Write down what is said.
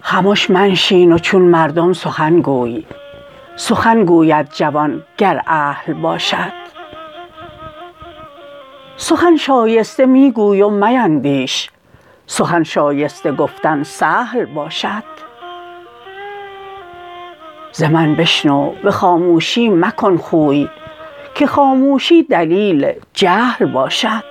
خمش منشین و چون مردم سخن گوی. سخن گوید جوان گر اهل باشد. سخن شایسته می و میندیش. سخن شایسته گفتن سهل باشد. ز من بشنو به خاموشی مکن خوی که خاموشی دلیل جهل باشد.